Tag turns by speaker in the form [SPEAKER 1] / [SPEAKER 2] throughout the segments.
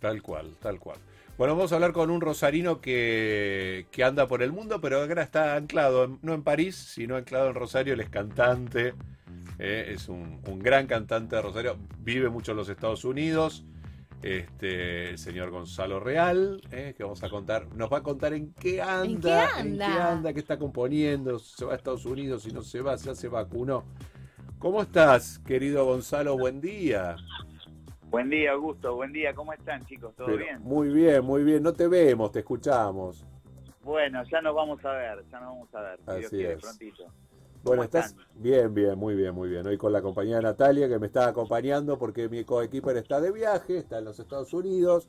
[SPEAKER 1] Tal cual, tal cual. Bueno, vamos a hablar con un rosarino que, que anda por el mundo, pero ahora está anclado, no en París, sino anclado en Rosario. Él es cantante, eh, es un, un, gran cantante de Rosario, vive mucho en los Estados Unidos. Este, el señor Gonzalo Real, eh, que vamos a contar, nos va a contar en qué anda,
[SPEAKER 2] ¿En qué anda?
[SPEAKER 1] qué está componiendo, se va a Estados Unidos, si no se va, ya se vacunó. ¿Cómo estás, querido Gonzalo? Buen día.
[SPEAKER 3] Buen día, Augusto. Buen día. ¿Cómo están, chicos? ¿Todo
[SPEAKER 1] Pero
[SPEAKER 3] bien?
[SPEAKER 1] Muy bien, muy bien. No te vemos, te escuchamos.
[SPEAKER 3] Bueno, ya nos vamos a ver, ya nos vamos a ver. Si Dios
[SPEAKER 1] Así
[SPEAKER 3] quiere,
[SPEAKER 1] es.
[SPEAKER 3] prontito.
[SPEAKER 1] Bueno,
[SPEAKER 3] ¿Cómo
[SPEAKER 1] estás bien, bien, muy bien, muy bien. Hoy con la compañía de Natalia, que me está acompañando porque mi coequiper está de viaje, está en los Estados Unidos.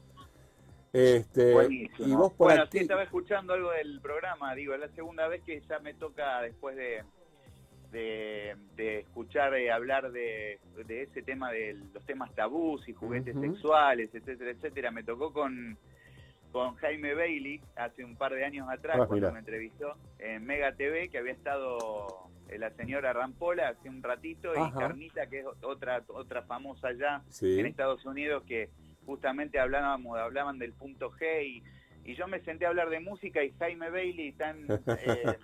[SPEAKER 1] Este,
[SPEAKER 3] Buenísimo.
[SPEAKER 1] y vos por
[SPEAKER 3] bueno,
[SPEAKER 1] aquí.
[SPEAKER 3] sí, estaba escuchando algo del programa, digo, es la segunda vez que ya me toca después de, de, de escuchar eh, hablar de, de ese tema de los temas tabús y juguetes sexuales, etcétera, etcétera. Me tocó con, con Jaime Bailey hace un par de años atrás
[SPEAKER 1] Ah,
[SPEAKER 3] cuando me entrevistó en Mega TV, que había estado eh, la señora Rampola hace un ratito y. Carnita, que es otra, otra famosa allá
[SPEAKER 1] Sí.
[SPEAKER 3] en Estados Unidos que justamente hablábamos, hablaban del punto G y, y yo me senté a hablar de música y Jaime Bailey tan eh,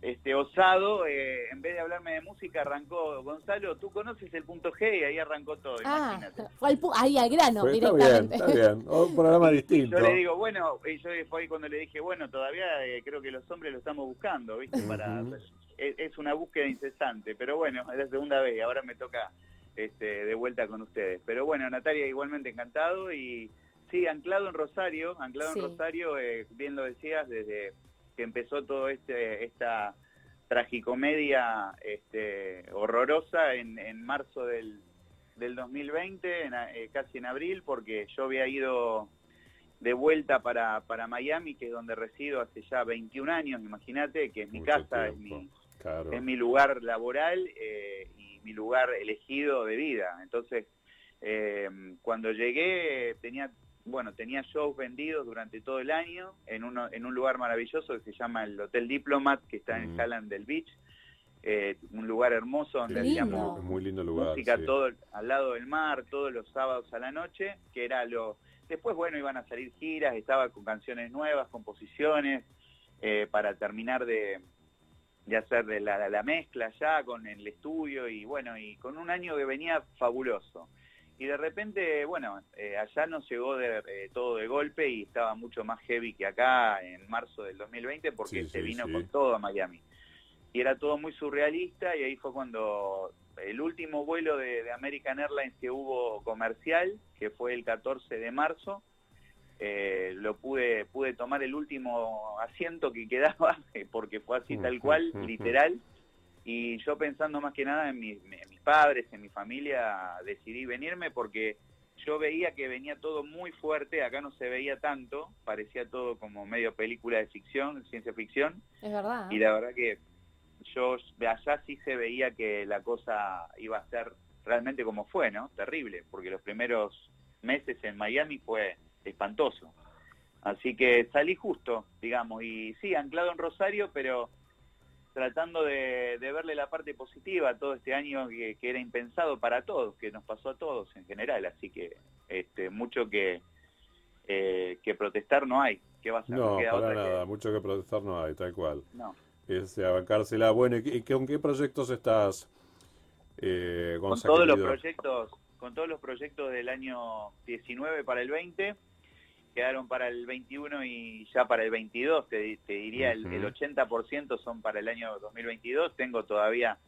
[SPEAKER 3] este osado, eh, en vez de hablarme de música arrancó, Gonzalo, tú conoces el punto G y ahí arrancó todo,
[SPEAKER 2] Ah,
[SPEAKER 3] imagínate.
[SPEAKER 2] fue al pu- ahí al grano,
[SPEAKER 1] Pues está bien, está bien. Un programa distinto.
[SPEAKER 3] Yo le digo, bueno, y yo fue ahí cuando le dije, bueno, todavía eh, creo que los hombres lo estamos buscando, ¿viste? Para, es, es una búsqueda incesante, pero bueno, es la segunda vez, ahora me toca este, de vuelta con ustedes. Pero bueno, Natalia, igualmente encantado y sí, anclado en Rosario, anclado
[SPEAKER 2] Sí.
[SPEAKER 3] en Rosario, eh, bien lo decías, desde que empezó todo este esta tragicomedia este, horrorosa en, en marzo del, del 2020, en a- eh, casi en abril, porque yo había ido de vuelta para, para Miami, que es donde resido hace ya 21 años, imagínate, que es mi
[SPEAKER 1] Mucho
[SPEAKER 3] casa, es mi,
[SPEAKER 1] Claro.
[SPEAKER 3] es mi lugar laboral eh, y mi lugar elegido de vida. Entonces, eh, cuando llegué tenía bueno tenía shows vendidos durante todo el año en, uno, en un lugar maravilloso que se llama el Hotel Diplomat, que está en
[SPEAKER 1] Mm.
[SPEAKER 3] Hallandale Beach, eh, un lugar hermoso donde
[SPEAKER 2] Lindo.
[SPEAKER 3] hacíamos
[SPEAKER 1] muy lindo lugar.
[SPEAKER 3] música
[SPEAKER 1] sí.
[SPEAKER 3] todo al lado del mar, todos los sábados a la noche, que era lo... Después, bueno, iban a salir giras, estaba con canciones nuevas, composiciones, eh, para terminar de, de hacer de la- la mezcla ya con el estudio y bueno, y con un año que venía fabuloso. Y de repente, bueno, eh, allá nos llegó de, eh, todo de golpe y estaba mucho más heavy que acá en marzo del 2020 porque
[SPEAKER 1] Sí,
[SPEAKER 3] se
[SPEAKER 1] sí,
[SPEAKER 3] vino
[SPEAKER 1] sí.
[SPEAKER 3] con todo a Miami. Y era todo muy surrealista y ahí fue cuando el último vuelo de, de American Airlines que hubo comercial, que fue el 14 de marzo, eh, lo pude pude tomar el último asiento que quedaba porque fue así tal cual,
[SPEAKER 1] Ujú, ujú.
[SPEAKER 3] literal. Y yo pensando más que nada en, mis padres, en mi familia, decidí venirme porque yo veía que venía todo muy fuerte, acá no se veía tanto, parecía todo como medio película de ficción, ciencia ficción,
[SPEAKER 2] Es verdad.
[SPEAKER 3] y la verdad que yo de allá sí se veía que la cosa iba a ser realmente como fue, ¿no? Terrible, porque los primeros meses en Miami fue espantoso. Así que salí justo, digamos, y sí, anclado en Rosario, pero tratando de, de verle la parte positiva a todo este año que, que era impensado para todos, que nos pasó a todos en general, así que este, mucho que, eh, que protestar no hay. ¿Qué va a ser?
[SPEAKER 1] No,
[SPEAKER 3] queda
[SPEAKER 1] para
[SPEAKER 3] que-
[SPEAKER 1] nada. Mucho que protestar no hay, tal cual.
[SPEAKER 3] no.
[SPEAKER 1] Es bancársela. Bueno, ¿y, con qué proyectos estás, eh,
[SPEAKER 3] con todos los proyectos con todos los proyectos del año 19 para el 20 quedaron para el 21 y ya para el 22 te, te diría el,
[SPEAKER 1] Ujú.
[SPEAKER 3] el 80% son para el año 2022 tengo todavía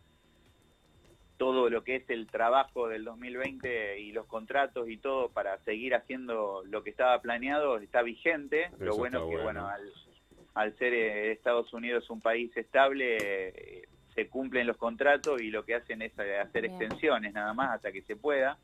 [SPEAKER 3] todo lo que es el trabajo del 2020 y los contratos y todo para seguir haciendo lo que estaba planeado está vigente lo bueno
[SPEAKER 1] está
[SPEAKER 3] que
[SPEAKER 1] bueno.
[SPEAKER 3] bueno al, al ser eh, Estados Unidos un país estable eh, se cumplen los contratos y lo que hacen es eh, hacer
[SPEAKER 2] Bien.
[SPEAKER 3] extensiones nada más hasta que se pueda.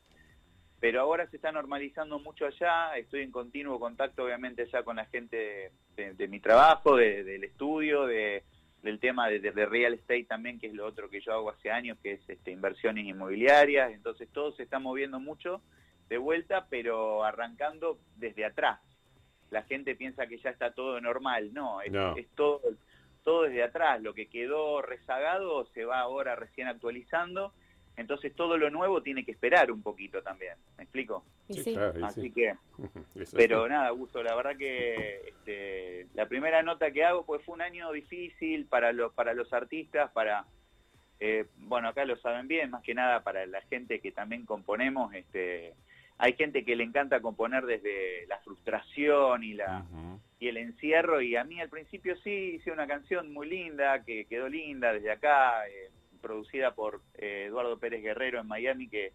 [SPEAKER 3] Pero ahora se está normalizando mucho allá, estoy en continuo contacto obviamente ya con la gente de, de- de mi trabajo, de- del estudio, de, del tema de, real estate también, que es lo otro que yo hago hace años, que es este, inversiones inmobiliarias, entonces todo se está moviendo mucho de vuelta, pero arrancando desde atrás. La gente piensa que ya está todo normal, no, es,
[SPEAKER 1] No.
[SPEAKER 3] es todo, todo desde atrás, lo que quedó rezagado se va ahora recién actualizando entonces todo lo nuevo tiene que esperar un poquito también, ¿me explico?
[SPEAKER 1] Sí,
[SPEAKER 2] sí.
[SPEAKER 1] claro,
[SPEAKER 3] Así
[SPEAKER 1] sí.
[SPEAKER 3] que, pero nada, Gusto, la verdad que este, la primera nota que hago pues fue un año difícil para los, para los artistas, para, eh, bueno, acá lo saben bien, más que nada para la gente que también componemos, este, hay gente que le encanta componer desde la frustración y la y el encierro y a mí al principio sí hice una canción muy linda que quedó linda desde acá eh, producida por eh, Eduardo Pérez Guerrero en Miami que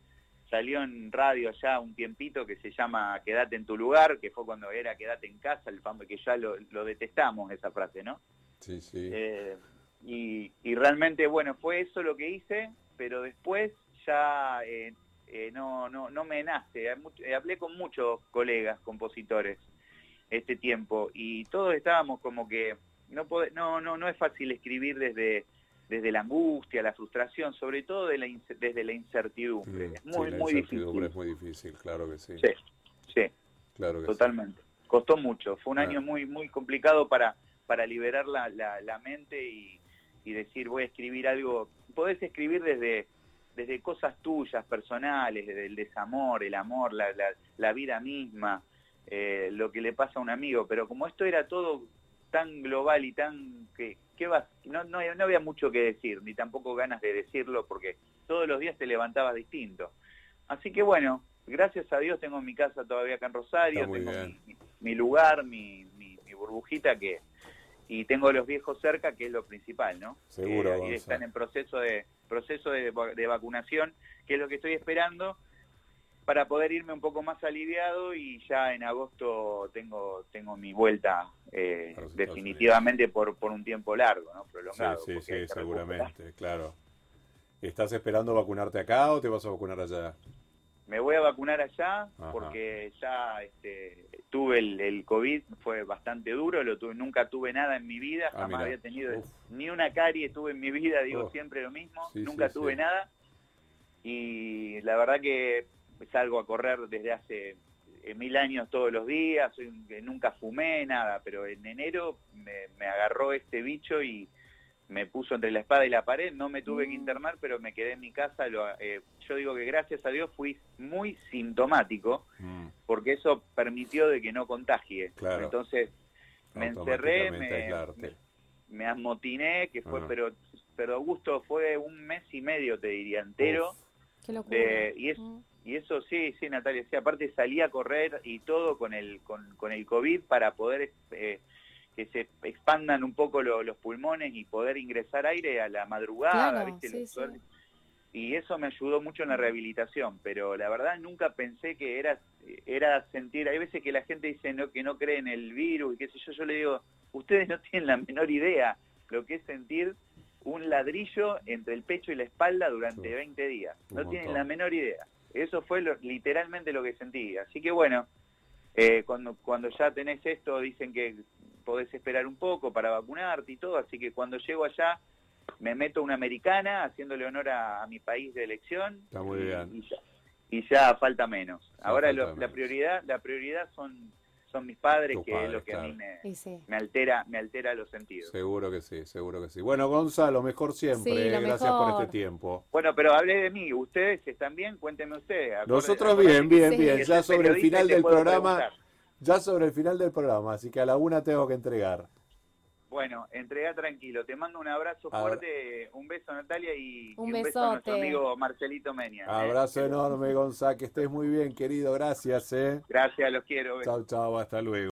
[SPEAKER 3] salió en radio ya un tiempito que se llama Quédate en tu lugar que fue cuando era Quédate en casa el famo que ya lo, lo detestamos esa frase no
[SPEAKER 1] Sí, sí.
[SPEAKER 3] eh, y, y realmente, bueno, fue eso lo que hice, pero después ya eh, eh, no, no, no me nace. Hablé con muchos colegas compositores este tiempo y todos estábamos como que no, no, no, no es fácil escribir desde, desde la angustia, la frustración, sobre todo de la ince- desde la incertidumbre.
[SPEAKER 1] Mm,
[SPEAKER 3] es muy,
[SPEAKER 1] sí, la
[SPEAKER 3] muy
[SPEAKER 1] incertidumbre
[SPEAKER 3] difícil.
[SPEAKER 1] es muy difícil, claro que sí.
[SPEAKER 3] Sí, sí.
[SPEAKER 1] Claro que sí.
[SPEAKER 3] Totalmente. Costó mucho. Fue un
[SPEAKER 1] Ah.
[SPEAKER 3] año muy muy complicado para, para liberar la, la, la mente y, y decir voy a escribir algo. Podés escribir desde, desde cosas tuyas, personales, desde el desamor, el amor, la, la, la vida misma, eh, lo que le pasa a un amigo. Pero como esto era todo tan global y tan... que, ¿qué vas? No, no, no había mucho que decir, ni tampoco ganas de decirlo, porque todos los días te levantabas distinto. Así que bueno, gracias a Dios tengo mi casa todavía acá en Rosario, tengo mi, mi lugar, mi, mi, mi burbujita que y tengo a los viejos cerca, que es lo principal, ¿no?
[SPEAKER 1] Seguro,
[SPEAKER 3] están en proceso de proceso de vacunación, que es lo que estoy esperando para poder irme un poco más aliviado y ya en agosto tengo tengo mi vuelta eh, definitivamente por, por un tiempo largo, ¿no?
[SPEAKER 1] Sí,
[SPEAKER 3] Prolongado.
[SPEAKER 1] sí, sí,
[SPEAKER 3] recuperar.
[SPEAKER 1] seguramente, claro. ¿Estás esperando vacunarte acá o te vas a vacunar allá?
[SPEAKER 3] Me voy a vacunar allá
[SPEAKER 1] Ajá.
[SPEAKER 3] porque ya este, tuve el, el COVID, fue bastante duro, lo tuve, nunca tuve nada en mi vida,
[SPEAKER 1] Ah,
[SPEAKER 3] jamás había tenido
[SPEAKER 1] Uf.
[SPEAKER 3] ni una carie tuve en mi vida, digo
[SPEAKER 1] Oh.
[SPEAKER 3] siempre lo mismo,
[SPEAKER 1] Sí,
[SPEAKER 3] nunca
[SPEAKER 1] sí,
[SPEAKER 3] tuve
[SPEAKER 1] sí.
[SPEAKER 3] nada y la verdad que salgo a correr desde hace eh, mil años todos los días, soy nunca fumé nada, pero en enero me, me agarró este bicho y me puso entre la espada y la pared, no me tuve que
[SPEAKER 2] Mm.
[SPEAKER 3] internar, pero me quedé en mi casa. Lo, eh, yo digo que gracias a Dios fui muy sintomático,
[SPEAKER 1] Mm,
[SPEAKER 3] porque eso permitió de que no contagie.
[SPEAKER 1] Claro.
[SPEAKER 3] Entonces me encerré, me, me, me amotiné, que fue, pero, pero Augusto fue un mes y medio, te diría, entero.
[SPEAKER 1] Uf,
[SPEAKER 2] Qué locura.
[SPEAKER 3] de- y es
[SPEAKER 2] Mm.
[SPEAKER 3] Y eso sí, sí, Natalia, sí, aparte salí a correr y todo con el, con, con el COVID para poder eh, que se expandan un poco lo- los pulmones y poder ingresar aire a la madrugada,
[SPEAKER 2] Claro,
[SPEAKER 3] ¿viste?
[SPEAKER 2] sí,
[SPEAKER 3] Y eso me ayudó mucho en la rehabilitación, pero la verdad nunca pensé que era, era sentir, hay veces que la gente dice no, que no cree en el virus y qué sé yo, yo le digo, ustedes no tienen la menor idea lo que es sentir un ladrillo entre el pecho y la espalda durante
[SPEAKER 1] Sí.
[SPEAKER 3] 20 días, no tienen la menor idea. Eso fue lo- literalmente lo que sentí. Así que bueno, eh, cuando, cuando ya tenés esto, dicen que podés esperar un poco para vacunarte y todo. Así que cuando llego allá, me meto una americana, haciéndole honor a, a mi país de elección.
[SPEAKER 1] Está muy
[SPEAKER 3] y,
[SPEAKER 1] bien.
[SPEAKER 3] Y ya, y ya falta menos.
[SPEAKER 1] Ya
[SPEAKER 3] Ahora
[SPEAKER 1] falta
[SPEAKER 3] lo- la prioridad la prioridad son, son mis padres,
[SPEAKER 1] Tus
[SPEAKER 3] que es lo que a mí me,
[SPEAKER 2] Y sí.
[SPEAKER 3] me altera me altera los sentidos.
[SPEAKER 1] Seguro que sí, seguro que sí. Bueno, Gonza, lo mejor siempre.
[SPEAKER 2] Sí, lo
[SPEAKER 1] eh, Gracias por este tiempo.
[SPEAKER 3] Bueno, pero hablé de mí. ¿Ustedes están bien? Cuéntenme ustedes. Acorde-
[SPEAKER 1] Nosotros bien, bien,
[SPEAKER 2] Sí.
[SPEAKER 1] bien. Ya sobre el final del programa,
[SPEAKER 3] preguntar.
[SPEAKER 1] ya sobre el final del programa, así que a la una tengo que entregar.
[SPEAKER 3] Bueno, entrega tranquilo. Te mando un abrazo
[SPEAKER 1] Abra-
[SPEAKER 3] fuerte, un beso Natalia y
[SPEAKER 2] Un
[SPEAKER 3] y un beso a nuestro amigo Marcelito Meña. ¿eh?
[SPEAKER 1] Abrazo enorme, Gonza, que estés muy bien, querido. Gracias, eh.
[SPEAKER 3] Gracias, los quiero.
[SPEAKER 1] Chau, chau, hasta luego.